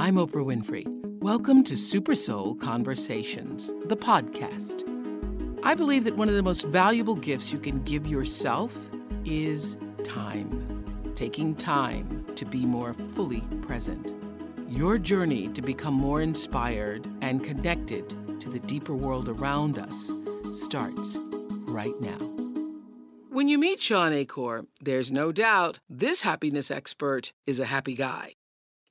I'm Oprah Winfrey. Welcome to Super Soul Conversations, the podcast. I believe that one of the most valuable gifts you can give yourself is time. Taking time to be more fully present. Your journey to become more inspired and connected to the deeper world around us starts right now. When you meet Shawn Achor, there's no doubt this happiness expert is a happy guy.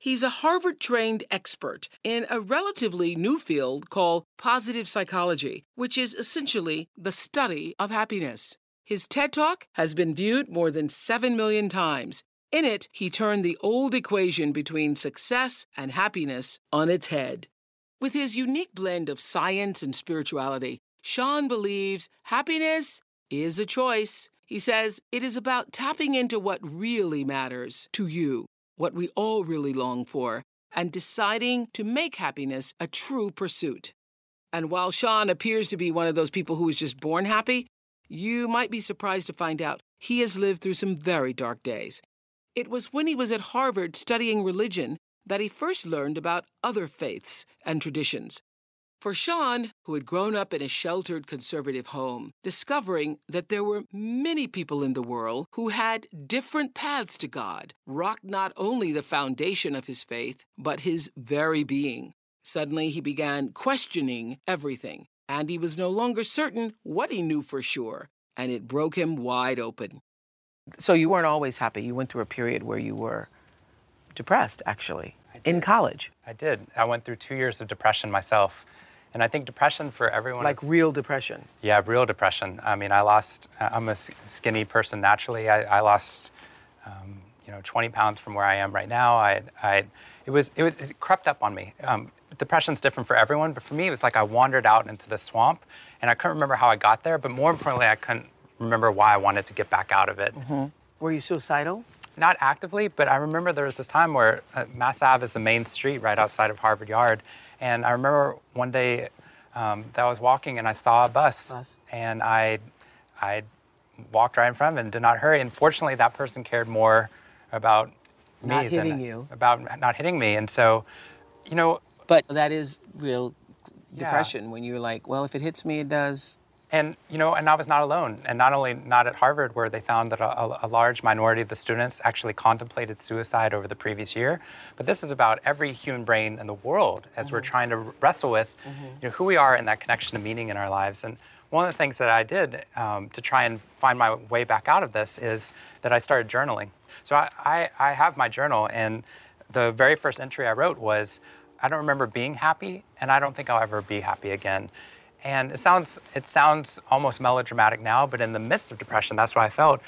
He's a Harvard trained expert in a relatively new field called positive psychology, which is essentially the study of happiness. His TED Talk has been viewed more than 7 million times. In it, he turned the old equation between success and happiness on its head. With his unique blend of science and spirituality, Shawn believes happiness is a choice. He says it is about tapping into what really matters to you what we all really long for, and deciding to make happiness a true pursuit. And while Shawn appears to be one of those people who was just born happy, you might be surprised to find out he has lived through some very dark days. It was when he was at Harvard studying religion that he first learned about other faiths and traditions. For Shawn, who had grown up in a sheltered conservative home, discovering that there were many people in the world who had different paths to God rocked not only the foundation of his faith, but his very being. Suddenly, he began questioning everything, and he was no longer certain what he knew for sure, and it broke him wide open. So, you weren't always happy. You went through a period where you were depressed, actually, in college. I did. I went through two years of depression myself. And I think depression for everyone like real depression. Yeah, real depression. I mean, I lost. I'm a skinny person naturally. I, I lost, um, you know, 20 pounds from where I am right now. I, I, it was, it was, it crept up on me. Um, depression's different for everyone, but for me, it was like I wandered out into the swamp, and I couldn't remember how I got there. But more importantly, I couldn't remember why I wanted to get back out of it. Mm-hmm. Were you suicidal? Not actively, but I remember there was this time where uh, Mass Ave is the main street right outside of Harvard Yard, and I remember one day um, that I was walking and I saw a bus, bus. and I, I walked right in front of it and did not hurry. And fortunately, that person cared more about not me hitting than you. about not hitting me. And so, you know. But that is real depression yeah. when you're like, well, if it hits me, it does. And you know, and I was not alone. And not only not at Harvard, where they found that a, a, large minority of the students actually contemplated suicide over the previous year, but this is about every human brain in the world as mm-hmm. we're trying to wrestle with, mm-hmm. you know, who we are and that connection to meaning in our lives. And one of the things that I did um, to try and find my way back out of this is that I started journaling. So I, I, I have my journal, and the very first entry I wrote was, I don't remember being happy, and I don't think I'll ever be happy again. And it sounds it sounds almost melodramatic now, but in the midst of depression, that's what I felt.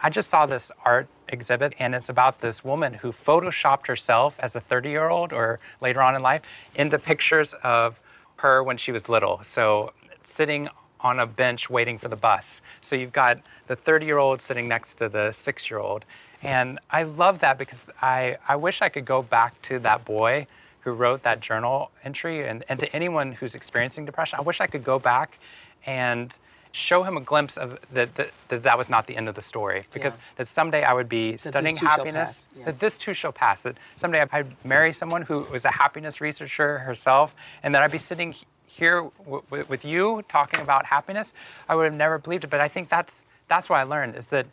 I just saw this art exhibit, and it's about this woman who photoshopped herself as a 30 year old or later on in life into pictures of her when she was little. So, sitting on a bench waiting for the bus. So, you've got the 30 year old sitting next to the six year old. And I love that because I, I wish I could go back to that boy who wrote that journal entry and, and to anyone who's experiencing depression, I wish I could go back and show him a glimpse of that that, that, that was not the end of the story because yeah. that someday I would be that studying happiness yes. that this too shall pass that someday I'd marry someone who was a happiness researcher herself and that I'd be sitting here w- w- with you talking about happiness I would have never believed it but I think that's that's what I learned is that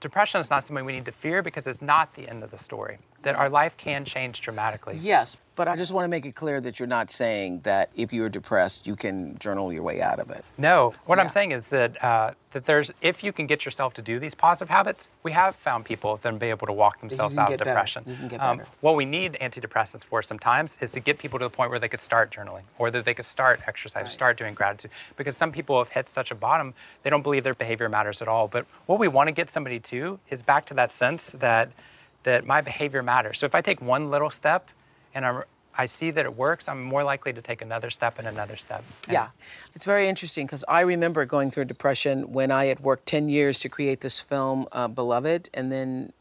depression is not something we need to fear because it's not the end of the story that our life can change dramatically. Yes, but I just want to make it clear that you're not saying that if you're depressed, you can journal your way out of it. No, what yeah. I'm saying is that uh, that there's if you can get yourself to do these positive habits, we have found people that be able to walk themselves out of depression. You can get um, what we need antidepressants for sometimes is to get people to the point where they could start journaling, or that they could start exercise, right. start doing gratitude. Because some people have hit such a bottom, they don't believe their behavior matters at all. But what we want to get somebody to is back to that sense that that my behavior matters. So if I take one little step and I'm, I see that it works, I'm more likely to take another step and another step. And yeah, it's very interesting because I remember going through depression when I had worked 10 years to create this film, uh, Beloved, and then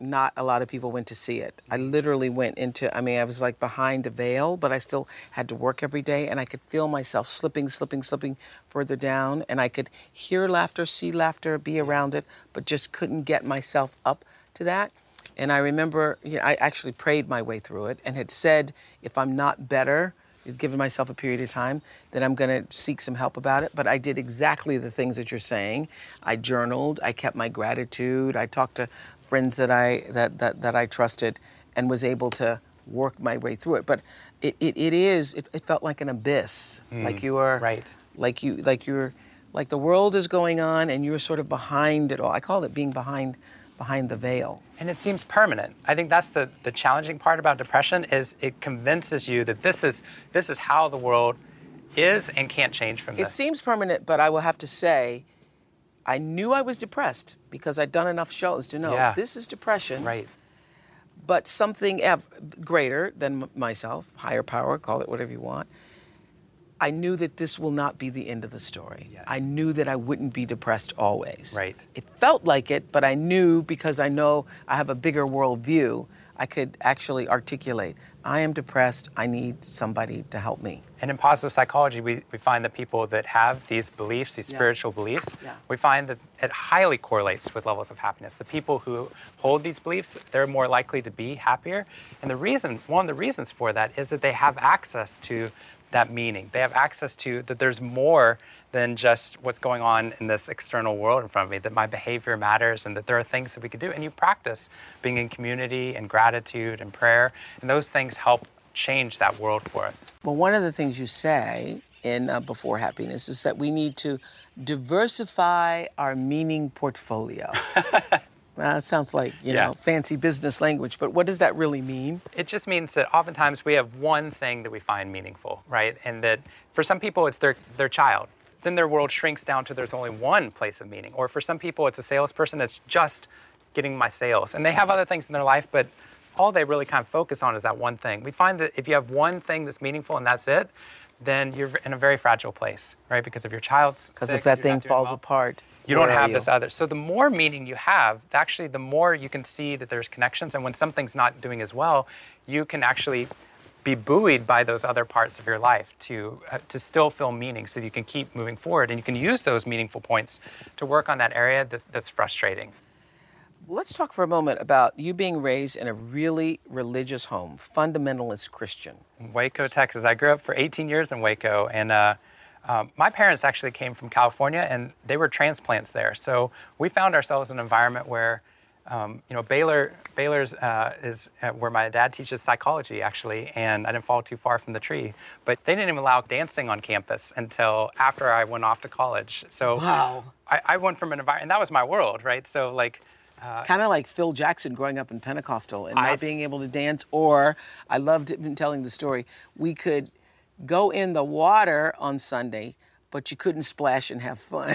not a lot of people went to see it. I literally went into, I mean, I was like behind a veil, but I still had to work every day and I could feel myself slipping, slipping, slipping further down. And I could hear laughter, see laughter, be around it, but just couldn't get myself up to that. And I remember, you know, I actually prayed my way through it and had said, if I'm not better, given myself a period of time, that I'm going to seek some help about it. But I did exactly the things that you're saying. I journaled. I kept my gratitude. I talked to friends that I that that, that I trusted, and was able to work my way through it. But it, it, it is. It, it felt like an abyss. Mm. like you were. right. Like you like you're like the world is going on and you're sort of behind it all. I call it being behind behind the veil. And it seems permanent. I think that's the, the challenging part about depression is it convinces you that this is this is how the world is and can't change from this. It seems permanent, but I will have to say, I knew I was depressed because I'd done enough shows to know Yeah. this is depression. right. But something greater than m- myself, higher power, call it whatever you want. I knew that this will not be the end of the story. Yes. I knew that I wouldn't be depressed always. Right. It felt like it, but I knew because I know I have a bigger worldview, I could actually articulate I am depressed, I need somebody to help me. And in positive psychology, we, we find that people that have these beliefs, these Yeah. spiritual beliefs, Yeah. we find that it highly correlates with levels of happiness. The people who hold these beliefs, they're more likely to be happier. And the reason, one of the reasons for that is that they have access to that meaning. They have access to that there's more than just what's going on in this external world in front of me, that my behavior matters and that there are things that we can do. And you practice being in community and gratitude and prayer, and those things help change that world for us. Well, one of the things you say in uh, Before Happiness is that we need to diversify our meaning portfolio. uh, sounds like, you Yeah. know, fancy business language, but what does that really mean? It just means that oftentimes we have one thing that we find meaningful, right? And that for some people it's their their child. Then their world shrinks down to there's only one place of meaning. Or for some people it's a salesperson that's just getting my sales. And they have other things in their life, but all they really kind of focus on is that one thing. We find that if you have one thing that's meaningful and that's it, then you're in a very fragile place, right? Because if your child's Because if that thing falls well, apart, you don't have you? this other. So the more meaning you have, actually, the more you can see that there's connections. And when something's not doing as well, you can actually be buoyed by those other parts of your life to uh, to still feel meaning, so you can keep moving forward. And you can use those meaningful points to work on that area that's, that's frustrating. Let's talk for a moment about you being raised in a really religious home, fundamentalist Christian. Waco, Texas. I grew up for 18 years in Waco, and uh, um, my parents actually came from California, and they were transplants there. So we found ourselves in an environment where, um, you know, Baylor Baylor's uh, is uh, where my dad teaches psychology actually, and I didn't fall too far from the tree. But they didn't even allow dancing on campus until after I went off to college. So Wow. I, I went from an environment, and that was my world, right? So like. Uh, kind of like Phil Jackson growing up in Pentecostal and not being able to dance. Or I loved him telling the story. We could go in the water on Sunday, but you couldn't splash and have fun.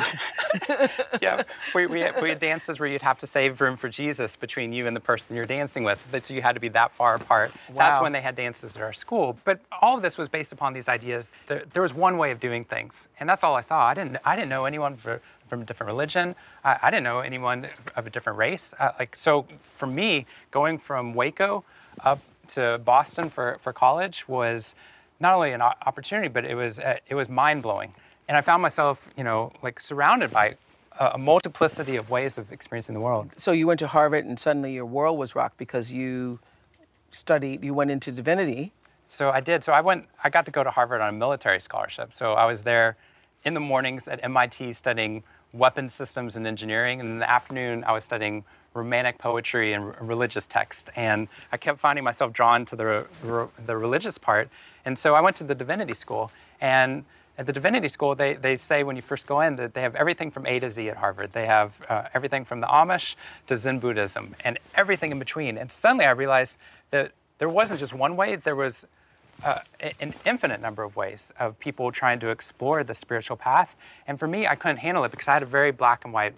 yeah, we, we, had, we had dances where you'd have to save room for Jesus between you and the person you're dancing with. That- So you had to be that far apart. Wow. That's when they had dances at our school. But all of this was based upon these ideas. There, there was one way of doing things, and that's all I saw. I didn't, I didn't know anyone for, from a different religion. I, I didn't know anyone of a different race. Uh, like so, for me, going from Waco up to Boston for, for college was not only an opportunity, but it was uh, it was mind blowing. And I found myself, you know, like surrounded by a, a multiplicity of ways of experiencing the world. so you went to Harvard and suddenly your world was rocked because you studied, you went into divinity. So I did. So I went. I got to go to Harvard on a military scholarship. So I was there in the mornings at MIT studying weapons systems and engineering, and in the afternoon I was studying romantic poetry and religious text. And I kept finding myself drawn to the the religious part. And so I went to the divinity school. And at the divinity school, they, they say when you first go in that they have everything from A to Z at Harvard. They have uh, everything from the Amish to Zen Buddhism and everything in between. And suddenly I realized that there wasn't just one way, there was uh, an infinite number of ways of people trying to explore the spiritual path. And for me, I couldn't handle it because I had a very black and white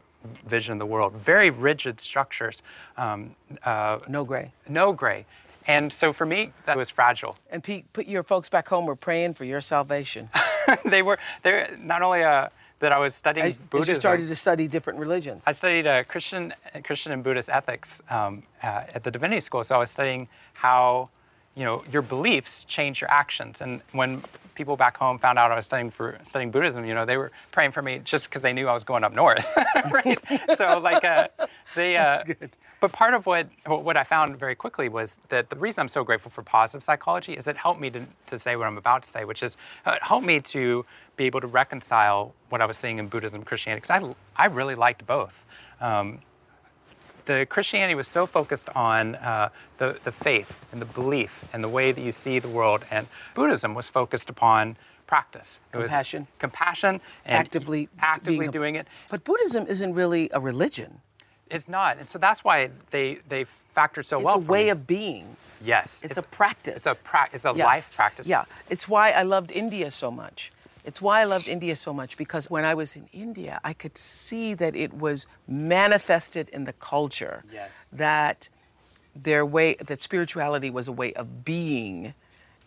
vision of the world, very rigid structures, um, uh, No gray. no gray. And so for me, that was fragile. And Pete, put your folks back home were praying for your salvation. they were They're not only uh, that I was studying As, as you started to study different religions. I studied uh, Christian, Christian and Buddhist ethics um, uh, at the divinity school. So I was studying how you know, your beliefs change your actions. And when people back home found out I was studying for studying Buddhism, you know, they were praying for me just because they knew I was going up north, right? so like, uh, they. Uh, That's good. But part of what what I found very quickly was that the reason I'm so grateful for positive psychology is it helped me to, to say what I'm about to say, which is uh, it helped me to be able to reconcile what I was seeing in Buddhism and Christianity because I I really liked both. Um, the Christianity was so focused on uh, the, the faith and the belief and the way that you see the world, and Buddhism was focused upon practice. It Compassion. compassion, and Actively actively a- doing it. But Buddhism isn't really a religion. It's not, and so that's why they they factored so It's well. It's a way me. of being. yes, It's, a practice. It's a pra- It's a Yeah. life practice. Yeah, it's why I loved India so much. It's why I loved India so much because when I was in India, I could see that it was manifested in the culture. Yes. That their way, that spirituality was a way of being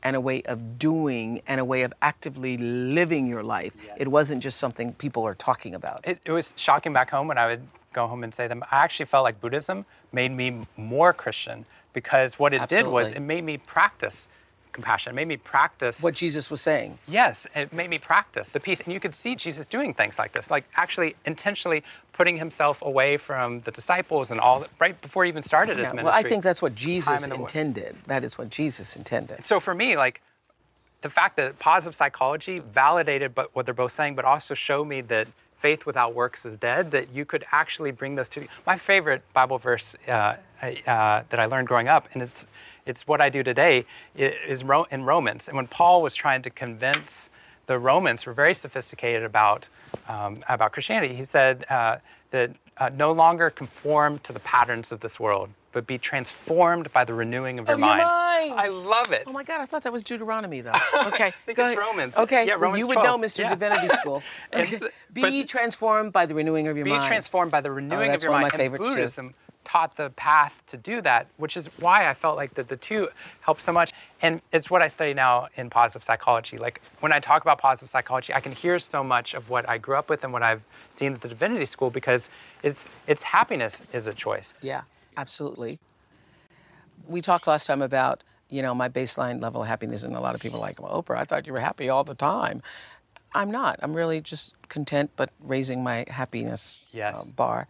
and a way of doing and a way of actively living your life. It wasn't just something people are talking about. It, it was shocking back home when I would go home and say them. I actually felt like Buddhism made me more Christian because what it did was it made me practice compassion. It made me practice what Jesus was saying. Yes, it made me practice the peace. And you could see Jesus doing things like this, like actually intentionally putting himself away from the disciples and all that, right before he even started his Yeah, ministry. well, I think that's what Jesus in the wo- intended. That is what Jesus intended. So for me, like the fact that positive psychology validated but what they're both saying, but also showed me that faith without works is dead, that you could actually bring those two. My favorite Bible verse uh, uh, that I learned growing up, and it's it's what I do today, is in Romans. And when Paul was trying to convince the Romans, who were very sophisticated about um, about Christianity, he said uh, that uh, no longer conform to the patterns of this world, but be transformed by the renewing of your Of your mind. mind. I love it. Oh my God, I thought that was Deuteronomy though. Okay, think go it's ahead. Romans. Okay, Yeah, Romans you would know, Mr. Yeah. Divinity School. Be transformed by the renewing of your be mind. Be transformed by the renewing that's of your mind. That's one of my favorites, too. Taught the path to do that, which is why I felt like that the two help so much. And it's what I study now in positive psychology. Like when I talk about positive psychology, I can hear so much of what I grew up with and what I've seen at the divinity school because it's it's happiness is a choice. Yeah, absolutely. We talked last time about you know my baseline level of happiness, and a lot of people are like, well, Oprah, I thought you were happy all the time. I'm not. I'm really just content, but raising my happiness Yes. uh, bar.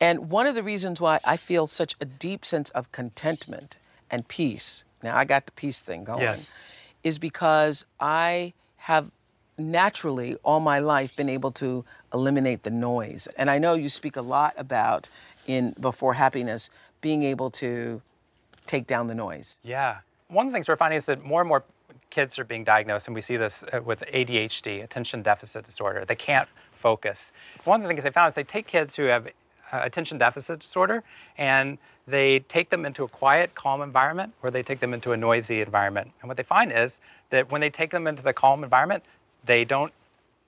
And one of the reasons why I feel such a deep sense of contentment and peace, now I got the peace thing going, Yes. is because I have naturally all my life been able to eliminate the noise. And I know you speak a lot about in Before Happiness being able to take down the noise. Yeah. One of the things we're finding is that more and more kids are being diagnosed, and we see this uh, with ADHD, attention deficit disorder. They can't focus. One of the things they found is they take kids who have Uh, attention deficit disorder and they take them into a quiet, calm environment, or they take them into a noisy environment. And what they find is that when they take them into the calm environment, they don't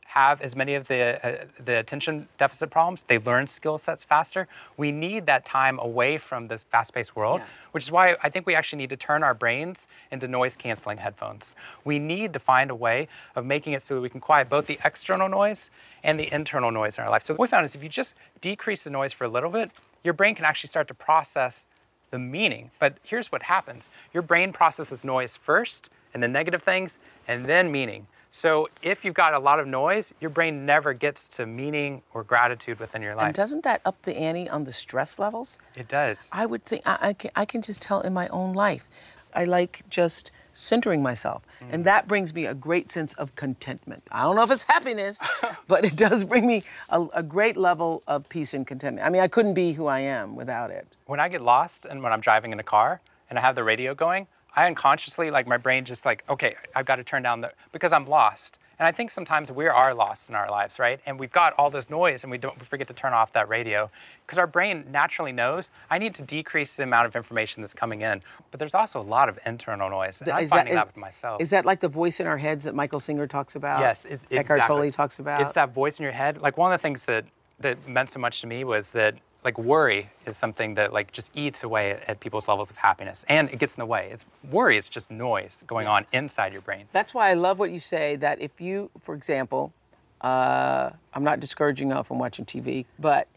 have as many of the uh, the attention deficit problems. They learn skill sets faster. We need that time away from this fast-paced world, Yeah. which is why I think we actually need to turn our brains into noise-canceling headphones. We need to find a way of making it so that we can quiet both the external noise and the internal noise in our life. So what we found is if you just decrease the noise for a little bit, your brain can actually start to process the meaning. But here's what happens. Your brain processes noise first and the negative things and then meaning. So if you've got a lot of noise, your brain never gets to meaning or gratitude within your life. And doesn't that up the ante on the stress levels? it does. I would think I, I, can, I can just tell in my own life. I like just centering myself. And mm. that brings me a great sense of contentment. I don't know if it's happiness, but it does bring me a, a great level of peace and contentment. I mean, I couldn't be who I am without it. when I get lost and when I'm driving in a car and I have the radio going, I unconsciously like my brain just like, okay, I've got to turn down the because I'm lost. And I think sometimes we are lost in our lives, right? And we've got all this noise and we don't we forget to turn off that radio because our brain naturally knows I need to decrease the amount of information that's coming in. But there's also a lot of internal noise. And I'm Is finding that, is- with myself. Is that like the voice in our heads that Michael Singer talks about? Yes, it's, Eckhart exactly. Tolle talks about. It's that voice in your head. Like one of the things that that meant so much to me was that like worry is something that like just eats away at, at people's levels of happiness, and it gets in the way. It's worry it's just noise going on inside your brain. That's why I love what you say that if you, for example, uh, I'm not discouraging y'all from watching TV, but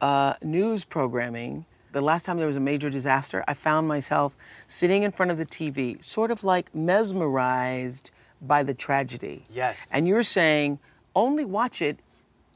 uh, news programming the last time there was a major disaster, I found myself sitting in front of the TV, sort of like mesmerized by the tragedy. Yes. And you're saying only watch it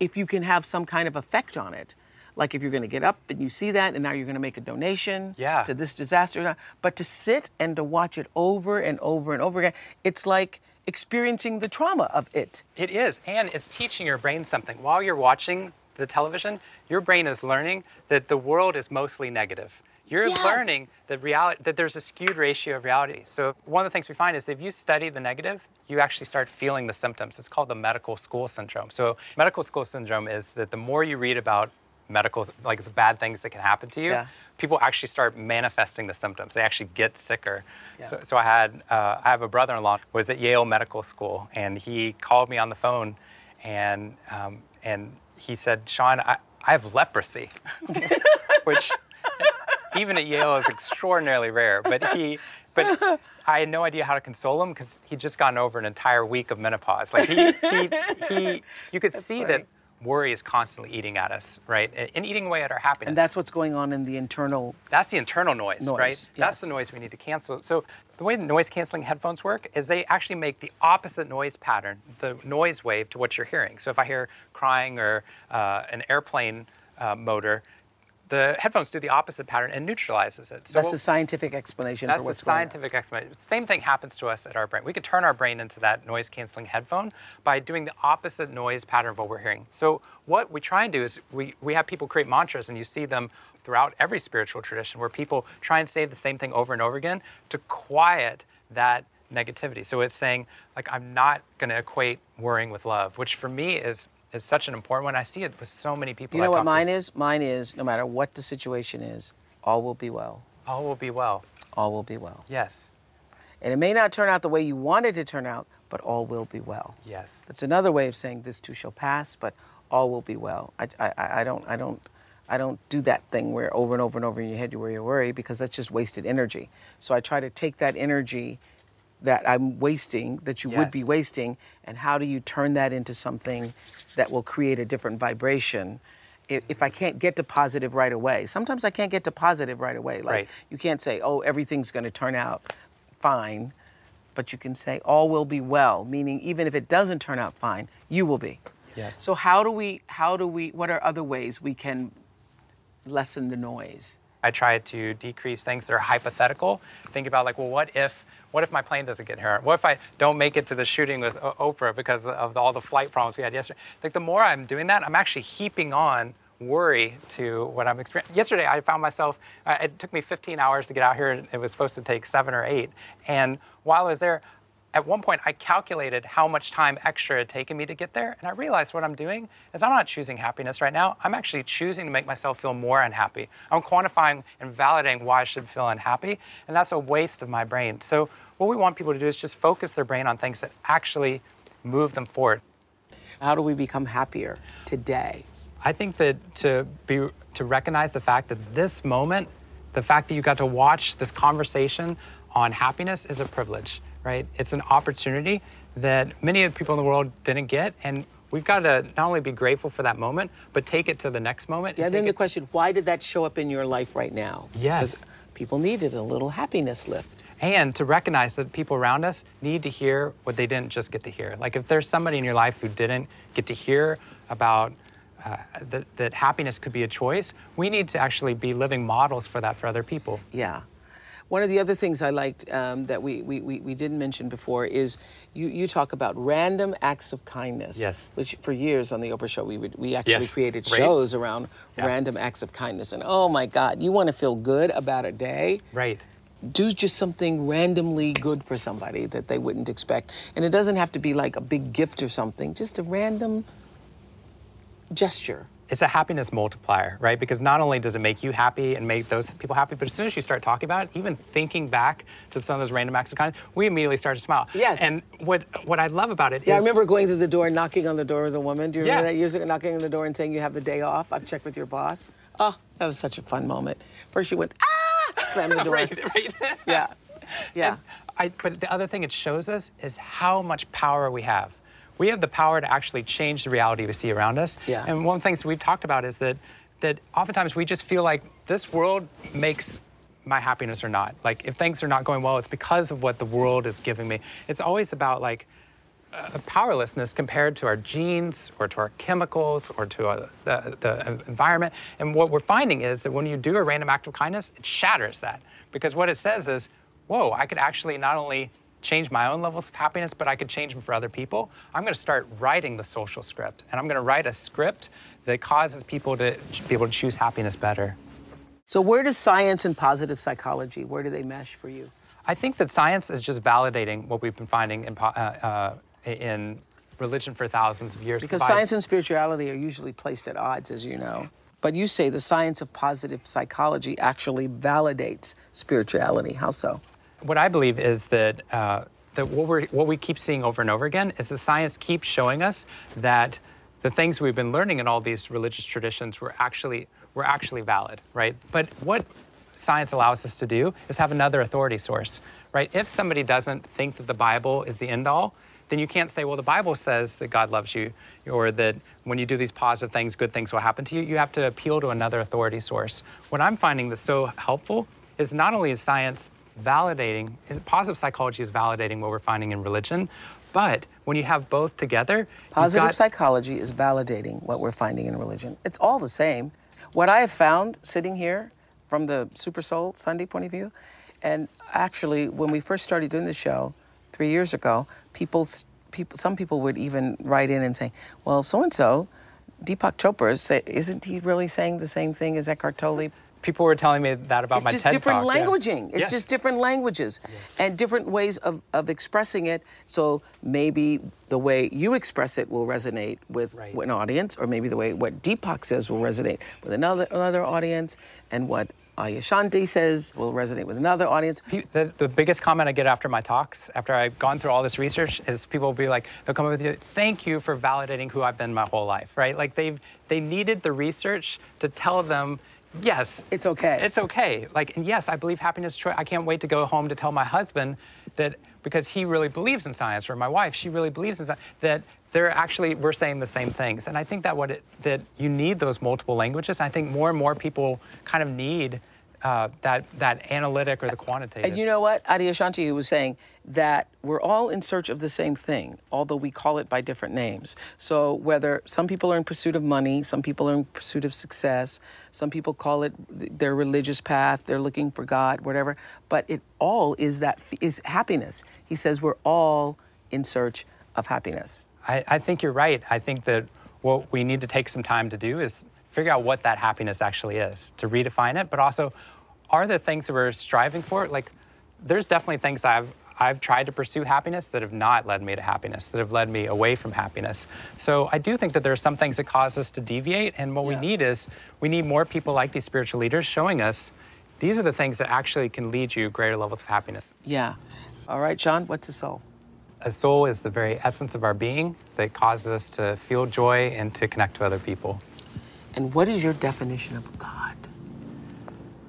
if you can have some kind of effect on it. Like if you're going to get up and you see that, and now you're going to make a donation Yeah. to this disaster. But to sit and to watch it over and over and over again, it's like experiencing the trauma of it. It is, and it's teaching your brain something. While you're watching the television, your brain is learning that the world is mostly negative. You're Yes. learning that reality that there's a skewed ratio of reality. So one of the things we find is that if you study the negative, you actually start feeling the symptoms. It's called the medical school syndrome. So medical school syndrome is that the more you read about medical like the bad things that can happen to you, Yeah. people actually start manifesting the symptoms. They actually get sicker. Yeah. So, so I had uh, I have a brother-in-law who was at Yale Medical School, and he called me on the phone, and um, and he said, "Shawn, I, I have leprosy," which even at Yale is extraordinarily rare. But he but I had no idea how to console him because he'd just gotten over an entire week of menopause. Like he he, he you could see funny. that worry is constantly eating at us, right, and eating away at our happiness. And that's what's going on in the internal. That's the internal noise, Noise, right? That's the noise we need to cancel. So the way the noise canceling headphones work is they actually make the opposite noise pattern, the noise wave, to what you're hearing. So if I hear crying or uh, an airplane uh, motor, the headphones do the opposite pattern and neutralizes it. So That's the scientific explanation that's for what's going on. scientific explanation. Same thing happens to us at our brain. We can turn our brain into that noise canceling headphone by doing the opposite noise pattern of what we're hearing. So what we try and do is we, we have people create mantras and you see them throughout every spiritual tradition where people try and say the same thing over and over again to quiet that negativity. So it's saying like I'm not going to equate worrying with love, which for me is is such an important one. I see it with so many people. You know I what talk to. mine is? Mine is no matter what the situation is, all will be well. All will be well. All will be well. Yes. And it may not turn out the way you want it to turn out, but all will be well. Yes. That's another way of saying this too shall pass, but all will be well. I, I, I I don't I don't I don't do that thing where over and over and over in your head you worry you worry because that's just wasted energy. So I try to take that energy that I'm wasting, that you would be wasting, and how do you turn that into something that will create a different vibration? If, if I can't get to positive right away, sometimes I can't get to positive right away. Like Right. you can't say, "Oh, everything's going to turn out fine," but you can say, "All will be well," meaning even if it doesn't turn out fine, you will be. Yes. So how do we? How do we? What are other ways we can lessen the noise? I try to decrease things that are hypothetical. Think about like, well, what if what if my plane doesn't get hurt? What if I don't make it to the shooting with Oprah because of all the flight problems we had yesterday? Like the more I'm doing that, I'm actually heaping on worry to what I'm experiencing. Yesterday, I found myself. Uh, it took me 15 hours to get out here. and It was supposed to take seven or eight. And while I was there, at one point I calculated how much time extra it had taken me to get there, and I realized what I'm doing is I'm not choosing happiness right now. I'm actually choosing to make myself feel more unhappy. I'm quantifying and validating why I should feel unhappy, and that's a waste of my brain. So what we want people to do is just focus their brain on things that actually move them forward. How do we become happier today? I think that to be to recognize the fact that this moment, the fact that you got to watch this conversation on happiness is a privilege, right? It's an opportunity that many of the people in the world didn't get and we've got to not only be grateful for that moment, but take it to the next moment. Yeah. and Then the it- question: Why did that show up in your life right now? Yes. Because people needed a little happiness lift. and to recognize that people around us need to hear what they didn't just get to hear. Like if there's somebody in your life who didn't get to hear about uh, that, that happiness could be a choice, we need to actually be living models for that for other people. Yeah. One of the other things I liked um, that we, we, we, we didn't mention before is you, you talk about random acts of kindness. Yes. Which for years on the Oprah Show, we, would, we actually Yes, created right. shows around Yeah. random acts of kindness. And oh my God, you want to feel good about a day? Right. do just something randomly good for somebody that they wouldn't expect. And it doesn't have to be like a big gift or something, just a random gesture. It's a happiness multiplier, right? Because not only does it make you happy and make those people happy, but as soon as you start talking about it, even thinking back to some of those random acts of kindness, we immediately start to smile. Yes. And what what I love about it is Yeah, I remember going to the door, knocking on the door with a woman. Do you remember Yeah. that years ago, knocking on the door and saying you have the day off? I've checked with your boss. Oh, that was such a fun moment. First she went, ah, slammed the door. right, right. Yeah, yeah. I, but the other thing it shows us is how much power we have. We have the power to actually change the reality we see around us. Yeah. And one of the things we've talked about is that that oftentimes we just feel like this world makes my happiness or not. Like if things are not going well, it's because of what the world is giving me. It's always about like a powerlessness compared to our genes or to our chemicals or to uh, the, the environment. And what we're finding is that when you do a random act of kindness, it shatters that. Because what it says is, whoa, I could actually not only change my own levels of happiness, but I could change them for other people. I'm going to start writing the social script. And I'm going to write a script that causes people to be able to choose happiness better. So, where does science and positive psychology, where do they mesh for you? I think that science is just validating what we've been finding in, uh, uh, in religion for thousands of years. Because science and spirituality are usually placed at odds, as you know. But you say the science of positive psychology actually validates spirituality. How so? What I believe is that uh, that what we what we keep seeing over and over again is the science keeps showing us that the things we've been learning in all these religious traditions were actually were actually valid, right? But what science allows us to do is have another authority source, right? If somebody doesn't think that the Bible is the end all, then you can't say, well, the Bible says that God loves you, or that when you do these positive things, good things will happen to you. You have to appeal to another authority source. What I'm finding that's so helpful is not only is science validating, positive psychology is validating what we're finding in religion, but when you have both together, positive got... psychology is validating what we're finding in religion. It's all the same. What I have found sitting here from the Super Soul Sunday point of view, and actually, when we first started doing the show, three years ago, people, people, some people would even write in and say, "Well, so and so, Deepak Chopra, say, isn't he really saying the same thing as Eckhart Tolle?" People were telling me that about it's my just TED different talk, languaging. Yeah. It's yes. just different languages yes. and different ways of, of expressing it. So maybe the way you express it will resonate with right. an audience, or maybe the way what Deepak says will resonate with another another audience, and what Adyashanti says will resonate with another audience. The, the biggest comment I get after my talks, after I've gone through all this research, is people will be like, they'll come up with you, thank you for validating who I've been my whole life, right? Like they've, they needed the research to tell them, yes. It's okay. It's okay. Like, and yes, I believe happiness, I can't wait to go home to tell my husband that because he really believes in science, or my wife, she really believes in science, that they're actually we're saying the same things and i think that what it, that you need those multiple languages i think more and more people kind of need uh, that that analytic or the quantitative. And you know what, Adyashanti was saying that we're all in search of the same thing, although we call it by different names. So whether some people are in pursuit of money, some people are in pursuit of success, some people call it their religious path, they're looking for God, whatever. But it all is that is happiness. He says we're all in search of happiness. I, I think you're right. I think that what we need to take some time to do is figure out what that happiness actually is, to redefine it, but also are there things that we're striving for? Like, there's definitely things I've I've tried to pursue happiness that have not led me to happiness, that have led me away from happiness. So I do think that there are some things that cause us to deviate, and what yeah. we need is we need more people like these spiritual leaders showing us these are the things that actually can lead you greater levels of happiness. Yeah. All right, John, what's a soul? A soul is the very essence of our being that causes us to feel joy and to connect to other people. And what is your definition of God?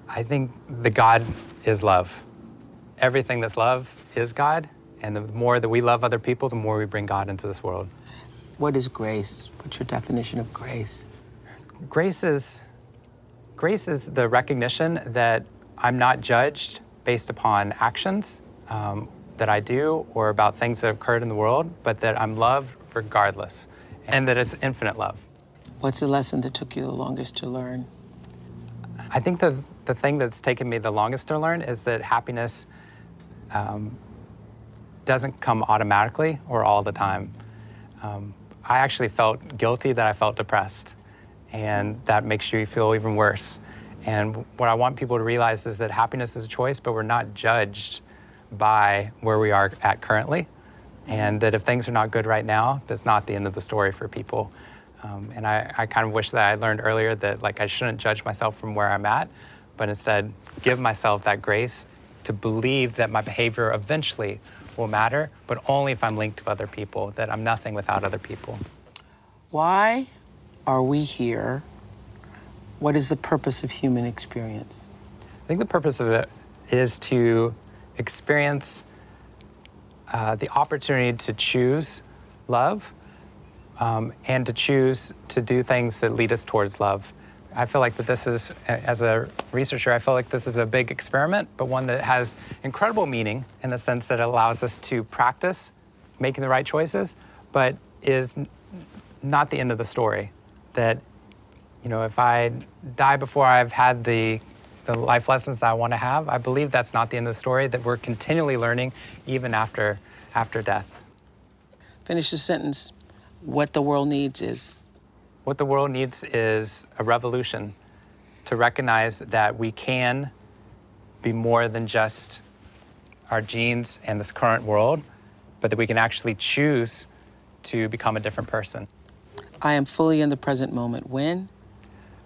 I think the God is love. Everything that's love is God. And the more that we love other people, the more we bring God into this world. What is grace? What's your definition of grace? Grace is grace is the recognition that I'm not judged based upon actions um, that I do or about things that have occurred in the world, but that I'm loved regardless, and that it's infinite love. What's the lesson that took you the longest to learn? I think the, the thing that's taken me the longest to learn is that happiness um, doesn't come automatically or all the time. Um, I actually felt guilty that I felt depressed, and that makes you feel even worse. And what I want people to realize is that happiness is a choice, but we're not judged by where we are at currently. And that if things are not good right now, that's not the end of the story for people. Um, and I, I kind of wish that I learned earlier that like I shouldn't judge myself from where I'm at, but instead give myself that grace to believe that my behavior eventually will matter, but only if I'm linked to other people, that I'm nothing without other people. Why are we here? What is the purpose of human experience? I think the purpose of it is to experience uh, the opportunity to choose love um, and to choose to do things that lead us towards love. I feel like that this is, as a researcher, I feel like this is a big experiment, but one that has incredible meaning in the sense that it allows us to practice making the right choices, but is not the end of the story. That, you know, if I die before I've had the the life lessons I want to have, I believe that's not the end of the story. That we're continually learning even after after death. Finish the sentence. What the world needs is. What the world needs is a revolution to recognize that we can be more than just our genes and this current world, but that we can actually choose to become a different person. I am fully in the present moment when?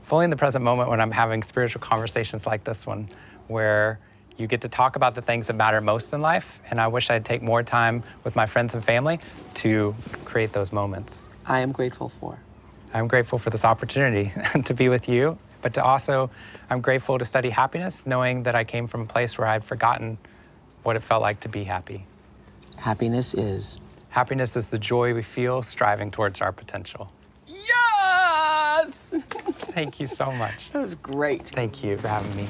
Fully in the present moment when I'm having spiritual conversations like this one, where you get to talk about the things that matter most in life. And I wish I'd take more time with my friends and family to create those moments. I am grateful for. I'm grateful for this opportunity to be with you, but to also, I'm grateful to study happiness, knowing that I came from a place where I'd forgotten what it felt like to be happy. Happiness is. Happiness is the joy we feel striving towards our potential. Yes! Thank you so much. That was great. Thank you for having me.